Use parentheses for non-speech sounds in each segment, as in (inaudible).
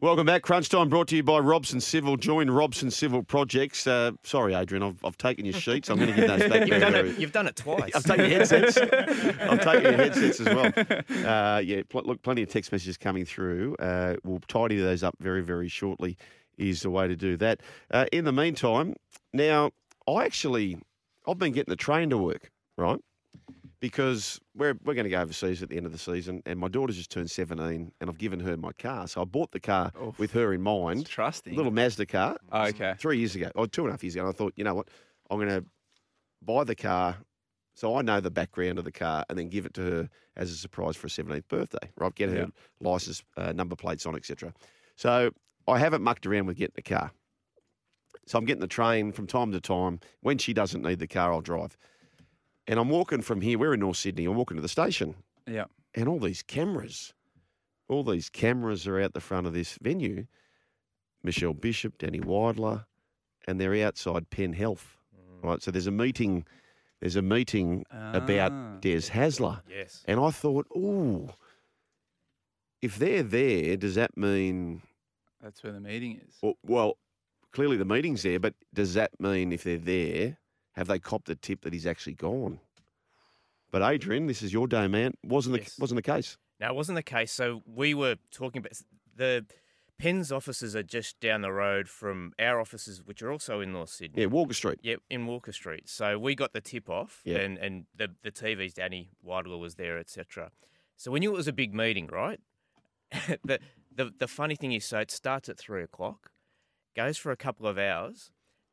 Welcome back. Crunch Time brought to you by Robson Civil. Join Robson Civil Projects. Uh, sorry, Adrian, I've, I've taken your sheets. I'm going to give those back. You've done very- it. You've done it (laughs) twice. I've taken your headsets. (laughs) I've taken your headsets as well. Uh, yeah, pl- look, plenty of text messages coming through. Uh, we'll tidy those up very, very shortly. Is the way to do that. Uh, in the meantime, now I actually I've been getting the train to work right because we're we're going to go overseas at the end of the season, and my daughter's just turned seventeen, and I've given her my car, so I bought the car with her in mind. trusting. little Mazda car. Oh, okay. Three years ago, or two and a half years ago, and I thought, you know what, I'm going to buy the car so I know the background of the car and then give it to her as a surprise for her 17th birthday, right? Get her Yeah. license, uh, number plates on, etc. So I haven't mucked around with getting the car. So I'm getting the train from time to time. When she doesn't need the car, I'll drive. And I'm walking from here. We're in North Sydney. I'm walking to the station, Yeah. and all these cameras, all these cameras are out the front of this venue. Michelle Bishop, Danny Weidler, and they're outside Penn Health. Right. So there's a meeting. There's a meeting Ah. about Des Hasler. Yes. And I thought, ooh, if they're there, does that mean? That's where the meeting is. Well, well, clearly the meeting's there, but does that mean if they're there, have they copped the tip that he's actually gone? But Adrian, this is your day, man. wasn't the Yes. wasn't the case? Now, it wasn't the case. So we were talking about the Penn's offices are just down the road from our offices, which are also in North Sydney. Yeah, Walker Street. Yep, in Walker Street. So we got the tip off, Yeah. and and the the TV's Danny Weidler was there, etc. So we knew it was a big meeting, right? (laughs) the the the funny thing is, so it starts at three o'clock, goes for a couple of hours,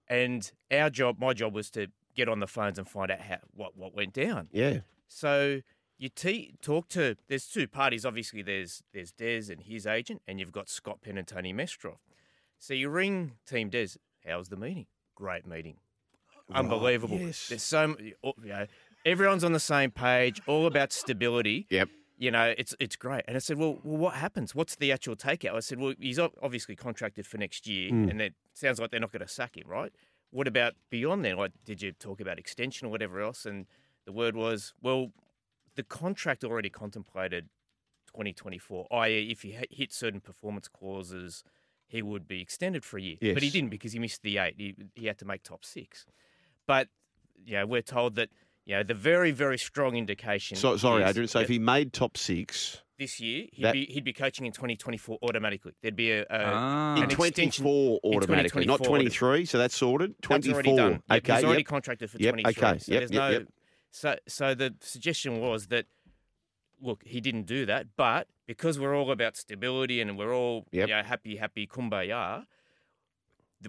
and our job, my job, was to get on the phones and find out how what what went down. Yeah. So you talk to there's two parties. Obviously, there's there's Des and his agent, and you've got Scott Penn and Tony Mestrov. So you ring Team Des. How's the meeting? Great meeting. Unbelievable. yes. There's so you know, everyone's on the same page, all about stability. Yep. You know, it's it's great. And I said, well, well, what happens? What's the actual takeout? I said, well, he's obviously contracted for next year, Mm. and it sounds like they're not going to sack him, right? What about beyond then? Like, did you talk about extension or whatever else? And the word was, well, the contract already contemplated 2024, i.e., if he hit- certain performance clauses, he would be extended for a year. But he didn't because he missed the eight. He, he had to make top six. But you know, we're told that you know the very very strong indication. So sorry, is Adrian. So if he made top six this year he'd that- be he'd be coaching in 2024 automatically. There'd be a, a Ah. in an twenty extension four in automatically, not twenty three. So that's sorted. That's Twenty already four. done. Yep, Okay. he's already yep. contracted for Yep, 23. okay, So yep, there's yep, no. yep. So so the suggestion was that look, he didn't do that, but because we're all about stability and we're all Yep. you know, happy, happy, kumbaya.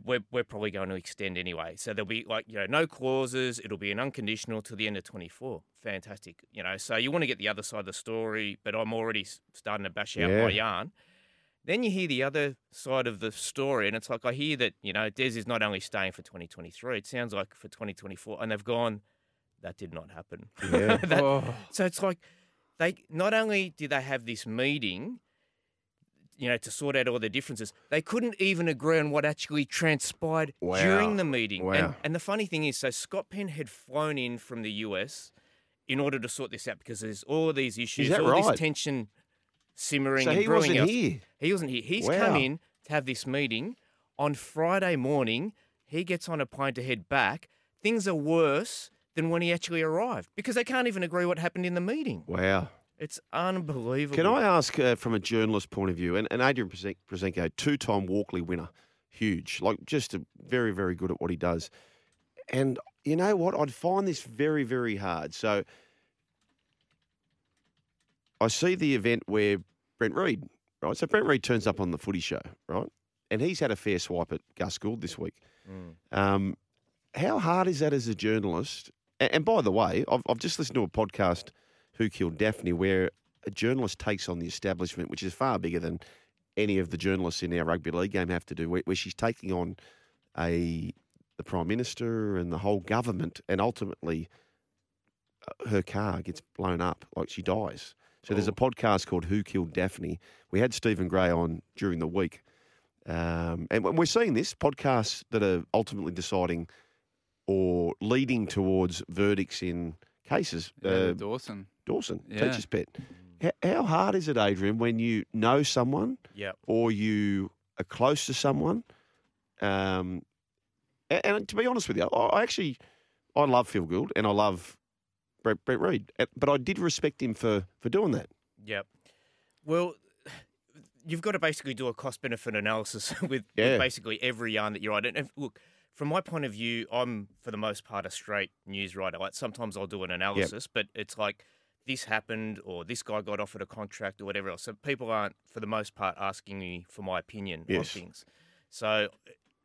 We're, we're probably going to extend anyway. So there'll be like, you know, no clauses. It'll be an unconditional to the end of 24. Fantastic. You know, so you want to get the other side of the story, but I'm already starting to bash out Yeah. my yarn. Then you hear the other side of the story, and it's like I hear that you know Des is not only staying for 2023. It sounds like for 2024, and they've gone. That did not happen. Yeah. (laughs) That- Oh. So it's like they not only did they have this meeting, you know, to sort out all the differences, they couldn't even agree on what actually transpired Wow. during the meeting. And, Wow. and the funny thing is, so Scott Penn had flown in from the US in order to sort this out because there's all these issues, that all right? this tension simmering So and he brewing wasn't else. here. He wasn't here. He's Wow. come in to have this meeting on Friday morning. He gets on a plane to head back. Things are worse than when he actually arrived because they can't even agree what happened in the meeting. Wow. It's unbelievable. Can I ask uh, from a journalist point of view, and, and Adrian Presen- Presenko, two time Walkley winner, huge, like just a, very, very good at what he does. And you know what? I'd find this very, very hard. So I see the event where Brent Read, right? So Brent Read turns up on the footy show, right? And he's had a fair swipe at Gus Gould this week. Um, how hard is that as a journalist? And, and by the way, I've, I've just listened to a podcast, Who Killed Daphne, where a journalist takes on the establishment, which is far bigger than any of the journalists in our rugby league game have to do, where, where she's taking on a the prime minister and the whole government, and ultimately uh, her car gets blown up, like she dies. So there's a podcast called Who Killed Daphne. We had Stephen Gray on during the week. Um, and we're seeing this podcasts that are ultimately deciding or leading towards verdicts in cases. Yeah, Uh, Dawson. Dawson, Yeah. teacher's pet. How, hard is it, Adrian, when you know someone Yeah. or you are close to someone? Um, and, and to be honest with you, I, I actually I love Phil Gould and I love Brett, Brett Reed, Uh, but I did respect him for for doing that. Yep. Well, you've got to basically do a cost benefit analysis (laughs) with, Yeah. with basically every yarn that you write. And if, look, from my point of view, I'm for the most part a straight news writer. Like sometimes I'll do an analysis, but it's like this happened or this guy got offered a contract or whatever else. So people aren't for the most part asking me for my opinion on Yes. things. So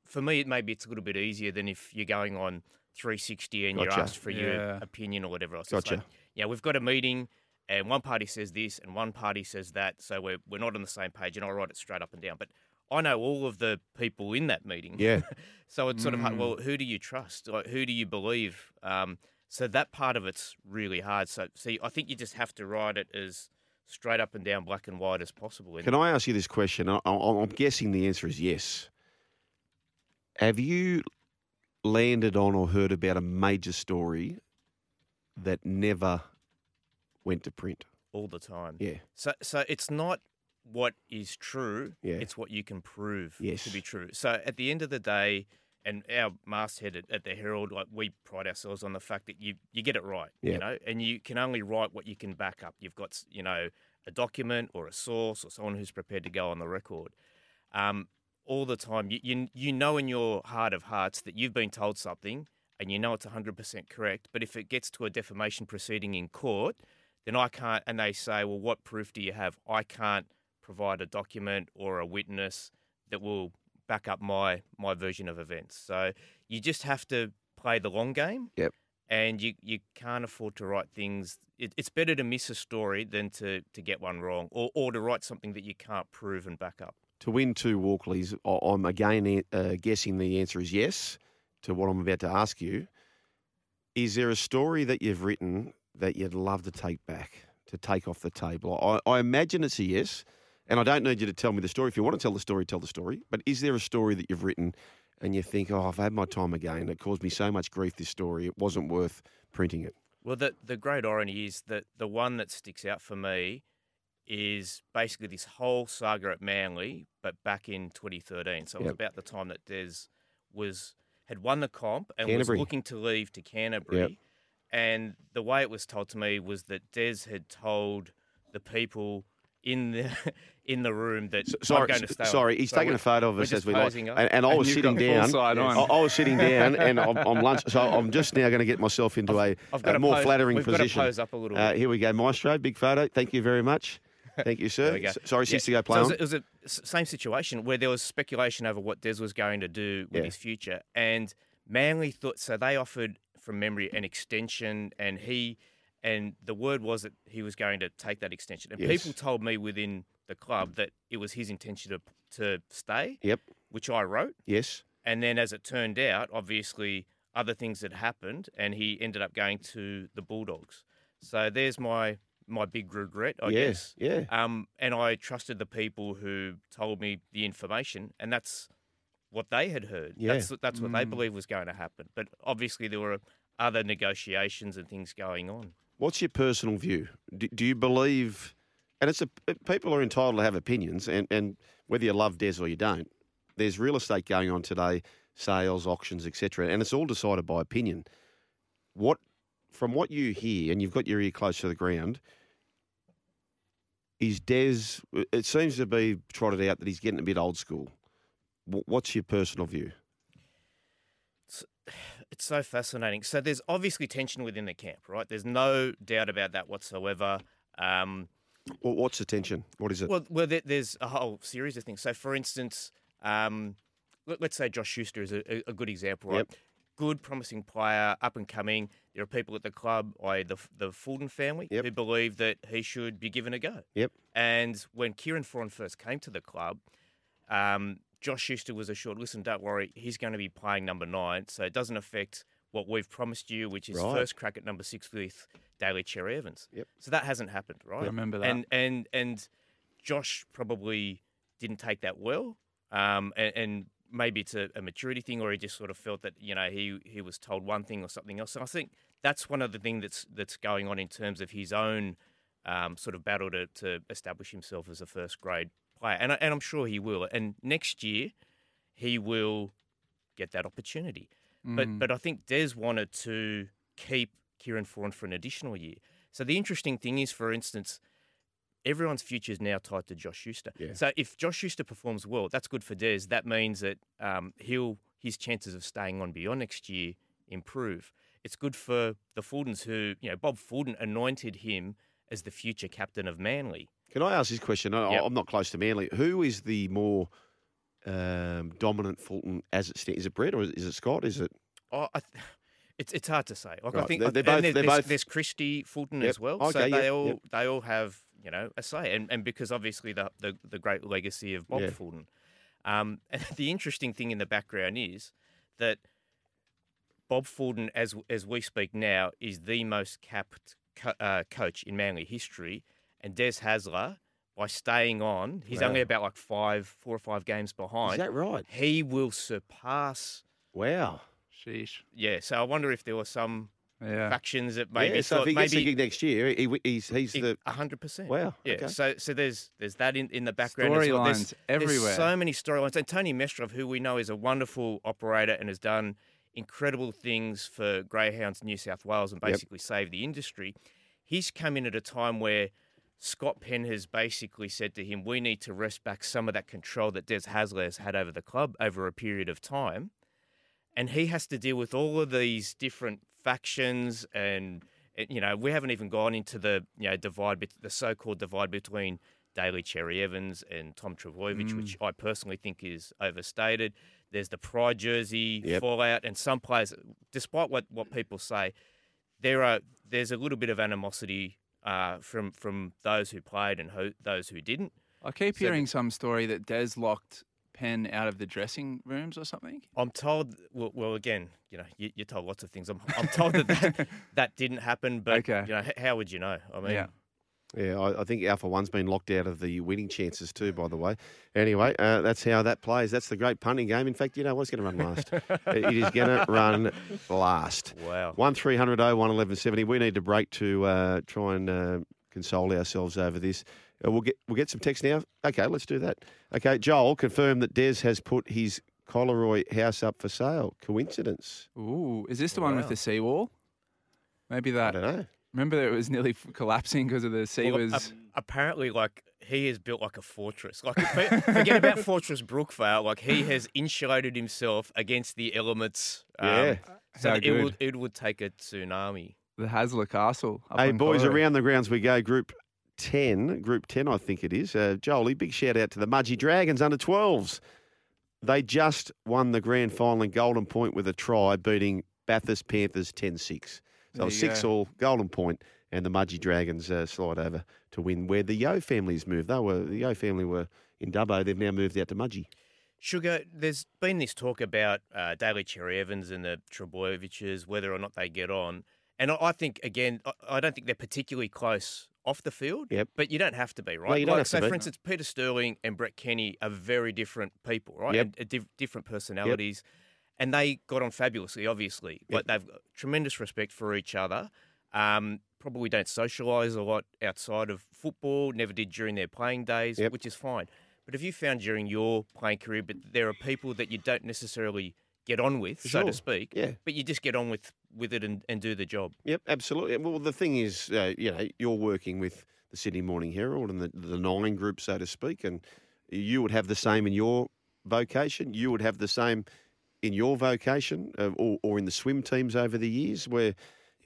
for me, it maybe it's a little bit easier than if you're going on 360 and you're asked for your opinion or whatever else. It's Gotcha. like, yeah, we've got a meeting and one party says this and one party says that, so we're we're not on the same page, and I'll write it straight up and down. But I know all of the people in that meeting. Yeah. (laughs) so it's sort of hard. Mm. Well, who do you trust? Like, who do you believe? Um, so that part of it's really hard. So see, I think you just have to write it as straight up and down, black and white as possible. Can I ask you this question? I, I, I'm guessing the answer is yes. Have you landed on or heard about a major story that never went to print? all the time. Yeah. So so it's not what is true. Yeah. It's what you can prove Yes. to be true. So at the end of the day, and our masthead at, at the Herald, like we pride ourselves on the fact that you you get it right. Yeah. You know, and you can only write what you can back up. You've got you know a document or a source or someone who's prepared to go on the record. Um, all the time, you, you you know in your heart of hearts that you've been told something and you know it's 100% correct. But if it gets to a defamation proceeding in court, then I can't. And they say, well, what proof do you have? I can't provide a document or a witness that will back up my my version of events. So you just have to play the long game. Yep. And you, you can't afford to write things. It, it's better to miss a story than to, to get one wrong, or, or to write something that you can't prove and back up. To win two Walkleys, I'm again uh, guessing the answer is yes to what I'm about to ask you. Is there a story that you've written that you'd love to take back, to take off the table? I, I imagine it's a yes, and I don't need you to tell me the story. If you want to tell the story, tell the story. But is there a story that you've written and you think, oh, I've had my time again. It caused me so much grief, this story. It wasn't worth printing it. Well, the the great irony is that the one that sticks out for me is basically this whole saga at Manly, but back in 2013. So it was Yep. about the time that Des was had won the comp and Canterbury. was looking to leave to Canterbury. And the way it was told to me was that Des had told the people in the (laughs) in the room that S- I'm Sorry, going to stay. sorry, he's So taking a photo of us as we like, posing and, and I was you've sitting down. side. I, I was sitting down, and I'm, I'm (laughs) lunch, so I'm just now going to get myself into a, I've got a more pose- flattering we've position. got to pose up a little Uh, here we go, Maestro. Big photo. Thank you very much. Thank you, sir. There we go. S- Sorry, Yeah. six to go. So Play it was, on. a- it was a s- same situation where there was speculation over what Des was going to do with Yeah. his future, and Manly thought so. They offered, from memory, an extension, and he, and the word was that he was going to take that extension. And Yes. people told me within the club that it was his intention to to stay, Yep. which I wrote. Yes. And then, as it turned out, obviously other things had happened, and he ended up going to the Bulldogs. So there's my my big regret, I yes. guess. Yeah. Um, and I trusted the people who told me the information, and that's what they had heard. Yeah. That's that's what they Mm. believed was going to happen. But obviously, there were other negotiations and things going on. What's your personal view? Do, do you believe? And it's a people are entitled to have opinions, and, and whether you love Des or you don't, there's real estate going on today, sales, auctions, etc., and it's all decided by opinion. What, from what you hear, and you've got your ear close to the ground, is Des? It seems to be trotted out that he's getting a bit old school. What's your personal view? It's so fascinating. So there's obviously tension within the camp, right? There's no doubt about that whatsoever. Um, Well, what's the tension? What is it? Well, well, there, there's a whole series of things. So, for instance, um, let, us say Josh Schuster is a, a good example, right? Yep. Good, promising player, up and coming. There are people at the club, i.e., the the Fulton family, Yep. who believe that he should be given a go. Yep. And when Kieran Foran first came to the club, um, Josh Schuster was assured, listen, don't worry, he's going to be playing number nine, so it doesn't affect what we've promised you, which is Right. first crack at number six with Daly Cherry Evans. Yep. So that hasn't happened, right? I remember that. And and and Josh probably didn't take that well, um, and, and maybe it's a, a maturity thing, or he just sort of felt that you know he he was told one thing or something else. And I think that's one of the things that's that's going on in terms of his own um, sort of battle to to establish himself as a first grade player, and I, and I'm sure he will. And next year, he will get that opportunity. But Mm. but I think Des wanted to keep Kieran Foran for an additional year. So the interesting thing is, for instance, everyone's future is now tied to Josh Schuster. Yeah. So if Josh Schuster performs well, that's good for Des. That means that um, he'll his chances of staying on beyond next year improve. It's good for the Fultons, who you know Bob Fulton anointed him as the future captain of Manly. Can I ask this question? I, Yep. I'm not close to Manly. Who is the more um, dominant Fulton as it stands? Is it Brett or is, it Scott? Is it? Oh, I th- it's it's hard to say. Like I think They're- they're both- there- they're there's, both- there's Christy Fulton Yep. as well. so they yep, all they all have you know a say, and and because obviously the the, the great legacy of Bob Yeah. Fulton. Um, (laughs) and the interesting thing in the background is that Bob Fulton, as as we speak now, is the most capped co- uh, coach in Manly history, and Des Hasler. By staying on, he's Wow. only about like five, four or five games behind. Is that right? He will surpass Wow. Sheesh. yeah, so I wonder if there were some Yeah. factions that maybe yeah, so if thought he gets the maybe gig next year, he, he's he's the hundred percent. Wow, Yeah. okay. So so there's there's that in, in the background as well. There's, Storylines everywhere. There's so many storylines. And Tony Mestrov, who we know is a wonderful operator and has done incredible things for Greyhounds New South Wales and Yep. basically saved the industry. He's come in at a time where Scott Penn has basically said to him, "We need to wrest back some of that control that Des Hasler has had over the club over a period of time." and he has to deal with all of these different factions and and, you know we haven't even gone into the you know divide the so-called divide between Daly Cherry Evans and Tom Trbojevic, which mm. I personally think is overstated. There's the pride jersey Yep. fallout, and some players, despite what, what people say, there are there's a little bit of animosity uh, from from those who played and who, those who didn't. I keep So- hearing some story that Des locked Penn out of the dressing rooms or something. I'm told. Well, well again, you know, you, you're told lots of things. I'm, I'm told that, that (laughs) that didn't happen, but Okay. you know, h- how would you know? I mean, yeah. Yeah, I, I think Alpha One's been locked out of the winning chances too. By the way, anyway, uh, that's how that plays. That's the great punting game. In fact, you know what's going to run last? (laughs) it is going to run last. wow. One 300 01 1170. We need to break to uh, try and uh, console ourselves over this. Uh, we'll get we'll get some text now. Okay, let's do that. Okay, Joel confirmed that Des has put his Collaroy house up for sale. Coincidence? Ooh, is this the one with the seawall? Maybe that. I don't know. Remember that it was nearly collapsing because of the sea Well, was. ap- apparently, like he has built like a fortress. Like forget about (laughs) Fortress Brookvale. Like he has insulated himself against the elements. um, Yeah. so How that it would it would take a tsunami. the Hasler Castle. Hey, boys, Corrie. around the grounds we go. Group 10, Group 10, I think it is. Uh, Jolie, big shout out to the Mudgee Dragons under 12s. They just won the grand final in Golden Point with a try, beating Bathurst Panthers 10 6. So There it was you 6 go. all, Golden Point, and the Mudgee Dragons uh, slide over to win where the Yo families moved. They were The Yo family were in Dubbo. They've now moved out to Mudgee. Sugar, there's been this talk about uh, Daly Cherry Evans and the Trbojevics, whether or not they get on. And I, I think, again, I, I don't think they're particularly close off the field. Yep. But you don't have to be, right? No, you don't like, have to so, be. for instance, Peter Sterling and Brett Kenny are very different people, right? Yep. And, diff- different personalities. And they got on fabulously, obviously. But they've got tremendous respect for each other. Um, probably don't socialise a lot outside of football, never did during their playing days, Yep. which is fine. But have you found during your playing career, but there are people that you don't necessarily get on with, so to speak, Yeah. but you just get on with, with it and, and do the job. Yep, absolutely. Well, the thing is, uh, you know, you're working with the Sydney Morning Herald and the, the nine group, so to speak, and you would have the same in your vocation. You would have the same in your vocation uh, or, or in the swim teams over the years where,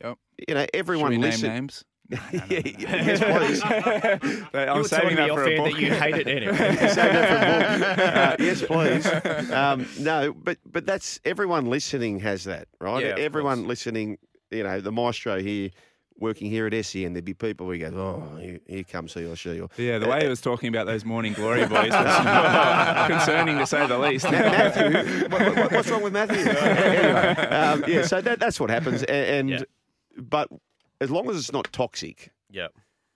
Yep. you know, Should everyone we name listen. names? (laughs) yes, please. (laughs) I'm you were saving that me for off a book. that you hate it anyway. (laughs) Save that for a book. Uh, yes, please. Um, no, but but that's everyone listening has that, right? Yeah, everyone listening, you know, the maestro here, working here at SEN, there'd be people who go, oh, here, here comes he or she. Or, Yeah, the way he was talking about those morning glory (laughs) boys was concerning to say the least. Matthew, what, what- what's wrong with Matthew? (laughs) anyway, um, yeah, so that, that's what happens. a- And, Yeah. but as long as it's not toxic, yeah.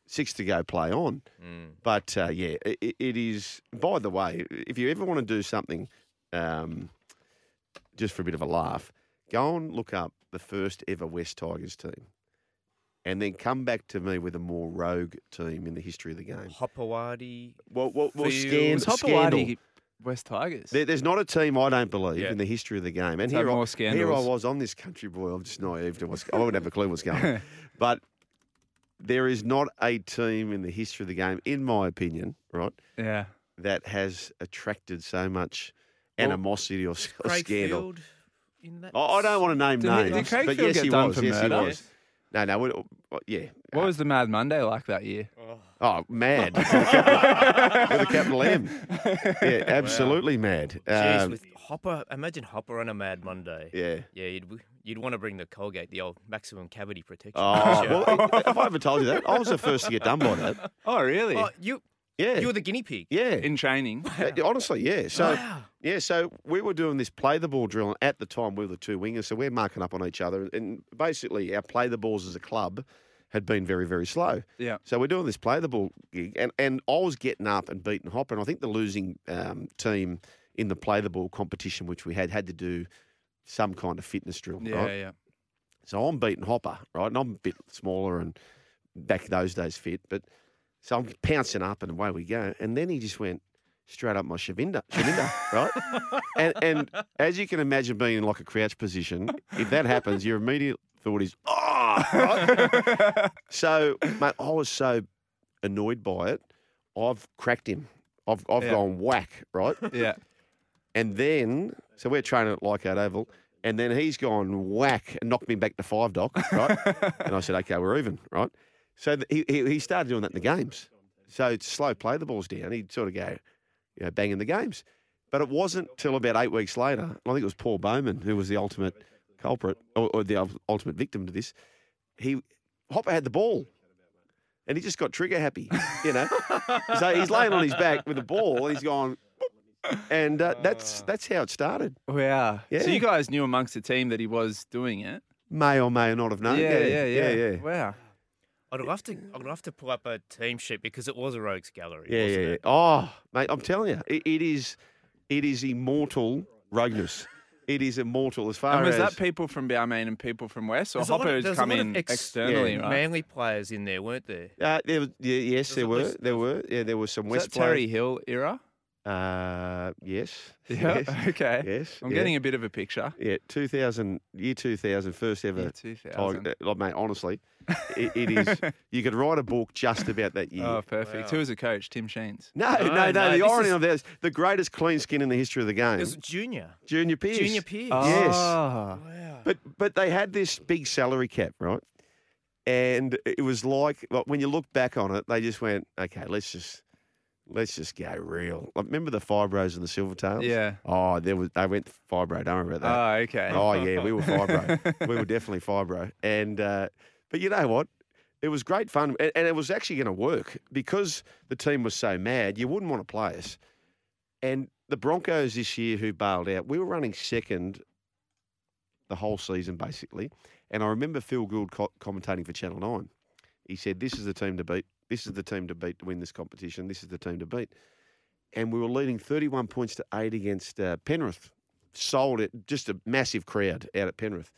six to go, play on. Mm. But uh, yeah, it, it is. By the way, if you ever want to do something, um, just for a bit of a laugh, go and look up the first ever West Tigers team, and then come back to me with a more rogue team in the history of the game. Hopoate. Well, well, well Fields. scan, Was scandal. West Tigers? There, there's not a team I don't believe Yeah. in the history of the game. And Let's here I, more here I was on this country boy. I'm just naive to what's. I wouldn't have a clue what's going on. (laughs) But there is not a team in the history of the game, in my opinion, right, Yeah. that has attracted so much Well, animosity or, or Craig scandal. Field in that. I, I don't want to name Did he- did names, Craig but Field yes, get he done was. for Yes, murder? he was. No, no, we- yeah. What was the Mad Monday like that year? Oh, mad with a capital, with a capital M. Yeah, absolutely mad. Jeez, Um, with Hopper, imagine Hopper on a Mad Monday. yeah. Yeah, you'd you'd want to bring the Colgate, the old maximum cavity protection. Oh, Sure. well, have I ever told you that? I was the first to get done by that. Oh, really? Oh, you Yeah. you were the guinea pig. yeah. In training. Uh, honestly, yeah. So, Wow. yeah, so we were doing this play the ball drill. And at the time, we were the two wingers, so we're marking up on each other. And basically, our play the balls as a club had been very, very slow. Yeah. So we're doing this play the ball gig, and, and I was getting up and beating Hopper. And I think the losing um, team in the play the ball competition, which we had, had to do some kind of fitness drill. Yeah, right? yeah. So I'm beating Hopper, right? And I'm a bit smaller and back those days fit, but so I'm pouncing up and away we go. And then he just went straight up my Shavinda, Shavinda (laughs) right? And, and as you can imagine being in like a crouch position, if that happens, your immediate thought is, oh, right? (laughs) so, mate, I was so annoyed by it. I've cracked him. I've, I've Yeah. gone whack, right? Yeah. And then, so we're training at Leichhardt Oval, and then he's gone whack and knocked me back to five, Doc, right? (laughs) and I said, okay, we're even, right? So he, he, he started doing that in the games. So it's slow play the balls down. He'd sort of go, you know, bang in the games. But it wasn't till about eight weeks later, and I think it was Paul Bowman who was the ultimate culprit or, or the ultimate victim to this. He Hopper had the ball. And he just got trigger happy, you know. so he's laying on his back with the ball, and he's gone, and uh, that's that's how it started. Wow. Yeah. So you guys knew amongst the team that he was doing it? May or may not have known. yeah, yeah, yeah, yeah, Wow. I'd love to. I'd love to pull up a team sheet because it was a rogues gallery. yeah, wasn't yeah, yeah. it? Oh, mate, I'm telling you, it, it is, it is immortal rogueness. It is immortal as far as And was as that people from Balmain and people from West, or There's a lot Hopper's there's a come lot in ex- externally, Yeah. right? Manly players in there, weren't there? Uh, there was, yeah, yes, There's there were, least- there were, yeah, there was some Was West that Terry. Hill era? Uh, yes, (laughs) Yeah. yes, (laughs) Okay. yes. I'm yeah. getting a bit of a picture. yeah, 2000, year 2000, first ever Year 2000. Tiger. uh, mate, honestly, it, it is. (laughs) You could write a book just about that year. Oh, perfect. Wow. Who was a coach? Tim Sheens. no, no, No, no, no, The this irony is- of that is the greatest clean skin in the history of the game. It was junior. Junior Pearce. Junior Pearce. Yes. Ah. Wow. But but they had this big salary cap, right? And it was like, like when you look back on it, they just went, okay, let's just let's just go real. Like, remember the Fibros and the Silvertails? Yeah. Oh, there was they went Fibro. Don't worry about that. Oh, okay. Oh yeah, we were fibro. (laughs) we were definitely fibro. And uh, but you know what? It was great fun, and, and it was actually going to work because the team was so mad. You wouldn't want to play us. And the Broncos this year, who bailed out, we were running second the whole season basically. And I remember Phil Gould co- commentating for Channel Nine. He said, "This is the team to beat. This is the team to beat to win this competition. This is the team to beat." And we were leading 31 points to eight against uh, Penrith. Sold it, just a massive crowd out at Penrith.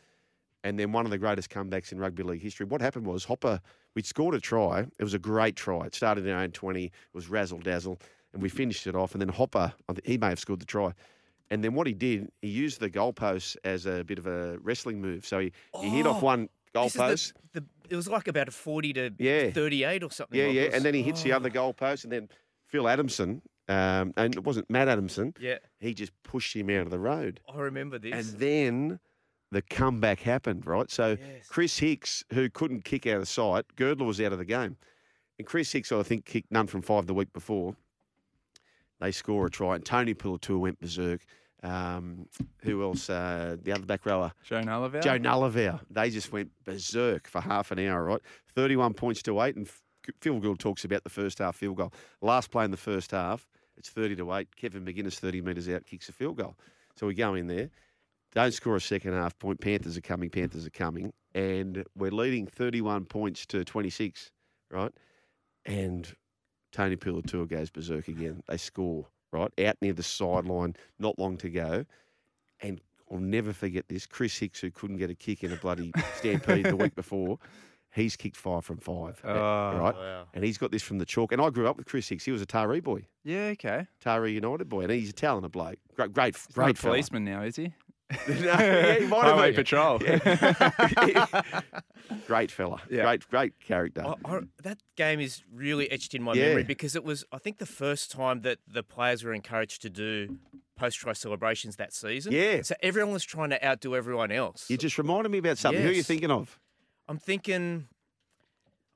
And then one of the greatest comebacks in rugby league history. What happened was Hopper, we'd scored a try. It was a great try. It started in our own 20. It was razzle dazzle. And we finished it off. And then Hopper, I think he may have scored the try. And then what he did, he used the goalpost as a bit of a wrestling move. So he, he hit off Oh, one goalpost. The, the, it was like about a 40 to Yeah. 38 or something. Yeah, like yeah. And then he hits the Oh. other goalpost. And then Phil Adamson, um, and it wasn't Matt Adamson, Yeah, he just pushed him out of the road. I remember this. And then the comeback happened, right? So Yes. Chris Hicks, who couldn't kick out of sight, Girdler was out of the game. And Chris Hicks, I think, kicked none from five the week before. They score a try, and Tony Puletua went berserk. Um, who else? Uh, the other back rower, Joe Nulliver. Joe Nulliver. They just went berserk for half an hour, right? 31 points to eight. And F- Phil Gould talks about the first half field goal. Last play in the first half, it's 30 to eight. Kevin McGuinness, 30 metres out, kicks a field goal. So we go in there. Don't score a second half point. Panthers are coming. Panthers are coming. And we're leading 31 points to 26, right? And Tony Puletua goes berserk again. They score, right? Out near the sideline, not long to go. And I'll never forget this. Chris Hicks, who couldn't get a kick in a bloody (laughs) stampede the week before, he's kicked five from five. Oh. Eh, right? Wow. And he's got this from the chalk. And I grew up with Chris Hicks. He was a Taree boy, Yeah, okay. Taree United boy. And he's a talented bloke. Great, great, He's not great fella. policeman now, is he? (laughs) no, yeah, he might have Highway been. Patrol. (laughs) Great fella. Yeah. Great, great character. I, I, that game is really etched in my Yeah. memory because it was, I think, the first time that the players were encouraged to do post try celebrations that season. Yeah. So everyone was trying to outdo everyone else. You just reminded me about something. Who are you thinking of? I'm thinking,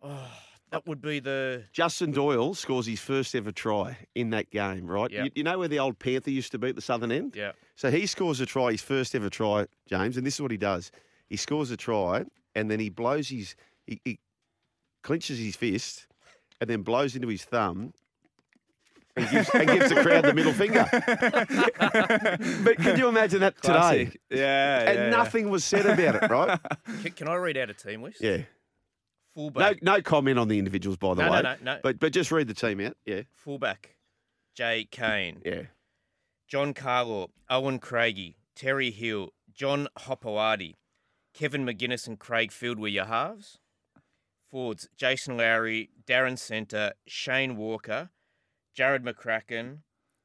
oh, that would be the. Justin Doyle scores his first ever try in that game, right? Yeah. You, you know where the old Panther used to be at the southern end? Yeah. So he scores a try, his first ever try, James, and this is what he does. He scores a try, and then he blows his, he, he clenches his fist, and then blows into his thumb, and gives, and gives the crowd the middle finger. (laughs) but can you imagine that today? Yeah, And yeah, yeah. nothing was said about it, right? Can, can I read out a team list? Yeah. No, Fullback. no comment on the individuals, by the No, no, way. no, no. But but just read the team out. Yeah, Fullback. Jay Kane. yeah. John Carlaw, Owen Craigie, Terry Hill, John Hopoate, Kevin McGuinness, and Craig Field were your halves. Forwards, Jason Lowry, Darren Senter, Shane Walker, Jarrod McCracken,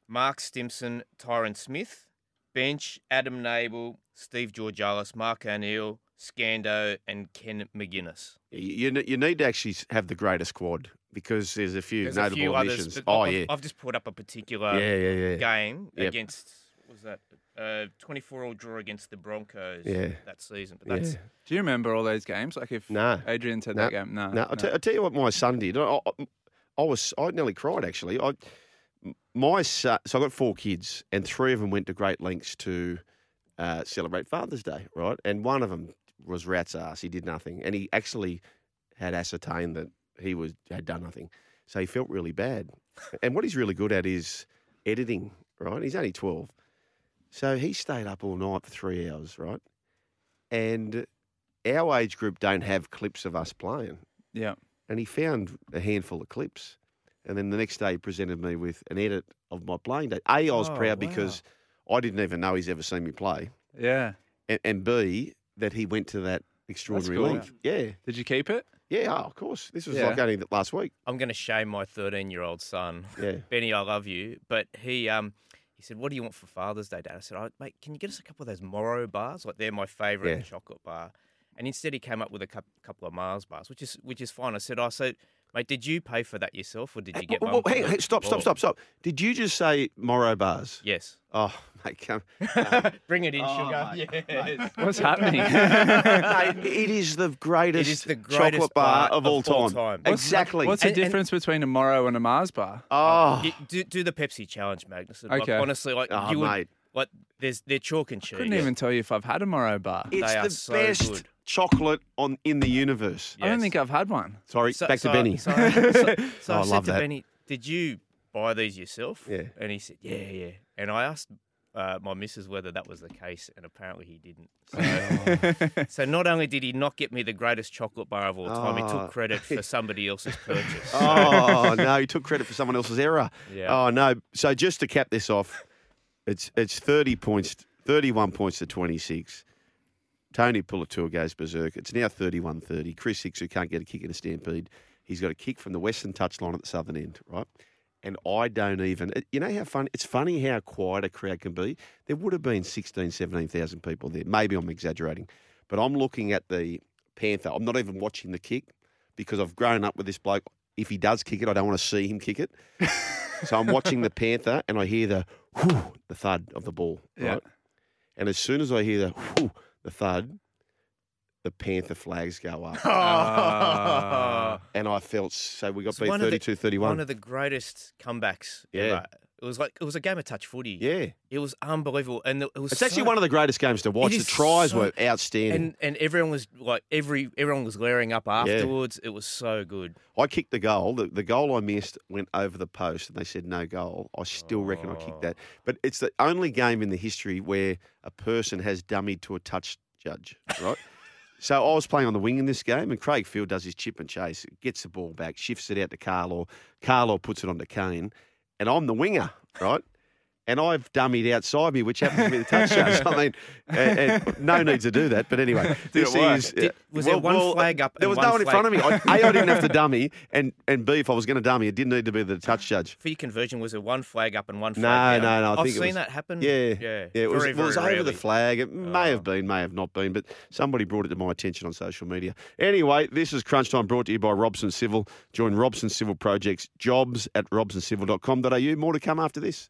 Mark Stimson, Tyron Smith. Bench, Adam Nable, Steve Georgalis, Mark O'Neill, Scando, and Ken McGuinness. You, you need to actually have the greater squad because there's a few There's notable a few omissions. others. but oh I've, yeah, I've just put up a particular yeah, yeah, yeah. game Yep. against what was that uh, 24 all draw against the Broncos Yeah. that season. But Yeah. Do you remember all those games? Like if No. Adrian said No. that game, no. No, I'll, T- I'll tell you what my son did. I, I, I was I nearly cried actually. I my son, so I got four kids, and three of them went to great lengths to uh, celebrate Father's Day, right? And one of them was rat's ass. He did nothing, and he actually had ascertained that he was had done nothing, so he felt really bad. (laughs) and what he's really good at is editing, right? He's only twelve, so he stayed up all night for three hours, right? And our age group don't have clips of us playing Yeah. and he found a handful of clips. And then the next day, he presented me with an edit of my playing day. A, I was Oh, proud wow. because I didn't even know he's ever seen me play. Yeah. And, and B, that he went to that extraordinary cool. length. Yeah. Did you keep it? Yeah, oh, of course. This was Yeah. like only th- last week. I'm going to shame my 13 year old son. Yeah. (laughs) Benny, I love you, but he um he said, "What do you want for Father's Day, Dad?" I said, oh, "Mate, can you get us a couple of those Moro bars? Like they're my favourite Yeah. chocolate bar." And instead, he came up with a coup couple of Mars bars, which is which is fine. I said, "I said, mate, did you pay for that yourself, or did you get Well, one?" well, from hang, the hang, stop, stop, stop, stop. Did you just say Moro bars? Yes. Oh, (laughs) mate, (laughs) come. Bring it in, Oh, sugar. mate, yes. (laughs) What's happening? Mate, it is the greatest, It is the greatest chocolate bar, bar of all of all time. time. Exactly. What's the And- and- difference between a Moro and a Mars bar? oh, Y- do, do the Pepsi challenge, Magnus. Like, Okay. honestly, like Oh, you would, mate. like there's they're chalk and cheese. Couldn't even tell you if I've had a Moro bar. it's They are the so best good. Chocolate on in the universe. I don't Yes. think I've had one. Sorry, So- back so- to Benny. So, so, so (laughs) Oh, I I said love to that. Benny, "Did you buy these yourself?" Yeah. And he said, "Yeah, yeah." And I asked uh, my missus whether that was the case, and apparently he didn't. So, (laughs) so not only did he not get me the greatest chocolate bar of all time, he Oh. took credit for (laughs) somebody else's purchase. Oh no, he took credit for someone else's error. Yeah. Oh no. So just to cap this off, it's it's thirty points, thirty-one points to twenty-six. Tony Puletua goes berserk. It's now 31-30. Chris Hicks, who can't get a kick in a stampede, he's got a kick from the western touchline at the southern end, right? And I don't even, uh, you know how fun, it's funny how quiet a crowd can be. There would have been 16, 17,000 people there. Maybe I'm exaggerating. But I'm looking at the Panther. I'm not even watching the kick because I've grown up with this bloke. If he does kick it, I don't want to see him kick it. (laughs) so I'm watching the Panther and I hear the whew, the thud of the ball. Yeah. Right? And as soon as I hear the whew, the thud, the Panther flags go up. (laughs) Ah. and I felt so we got It's beat one of the- 32 31. One of the greatest comebacks Yeah. ever. It was like it was a game of touch footy. yeah. It was unbelievable, and it was It's actually one of the greatest games to watch. The tries so- were outstanding. and and everyone was like every everyone was glaring up afterwards. It was so good. I kicked the goal. The, the goal I missed went over the post, and they said no goal. I still reckon I kicked that. Oh. But it's the only game in the history where a person has dummied to a touch judge, right? (laughs) so I was playing on the wing in this game, and Craig Field does his chip and chase, gets the ball back, shifts it out to Carlaw. Carlaw puts it on to Kane, and I'm the winger, right? And I've dummied outside me, which happens to be the touch judge. I mean, and, and no need to do that. But anyway, (laughs) this is. Did- was there one flag up There was one no one in front of me. flag- I, a, I didn't have to (laughs) dummy, and and B, if I was going to dummy, it didn't need to be the touch judge. For your conversion, was there one flag up and one No, flag down? no, no, I I've think seen was- that happen. Yeah, yeah, yeah. It was, very, it was very over the flag. It may have oh. been, may have not been, but somebody brought it to my attention on social media. Anyway, this is Crunch Time brought to you by Robson Civil. Join Robson Civil Projects jobs at robsoncivil.com.au. More to come after this.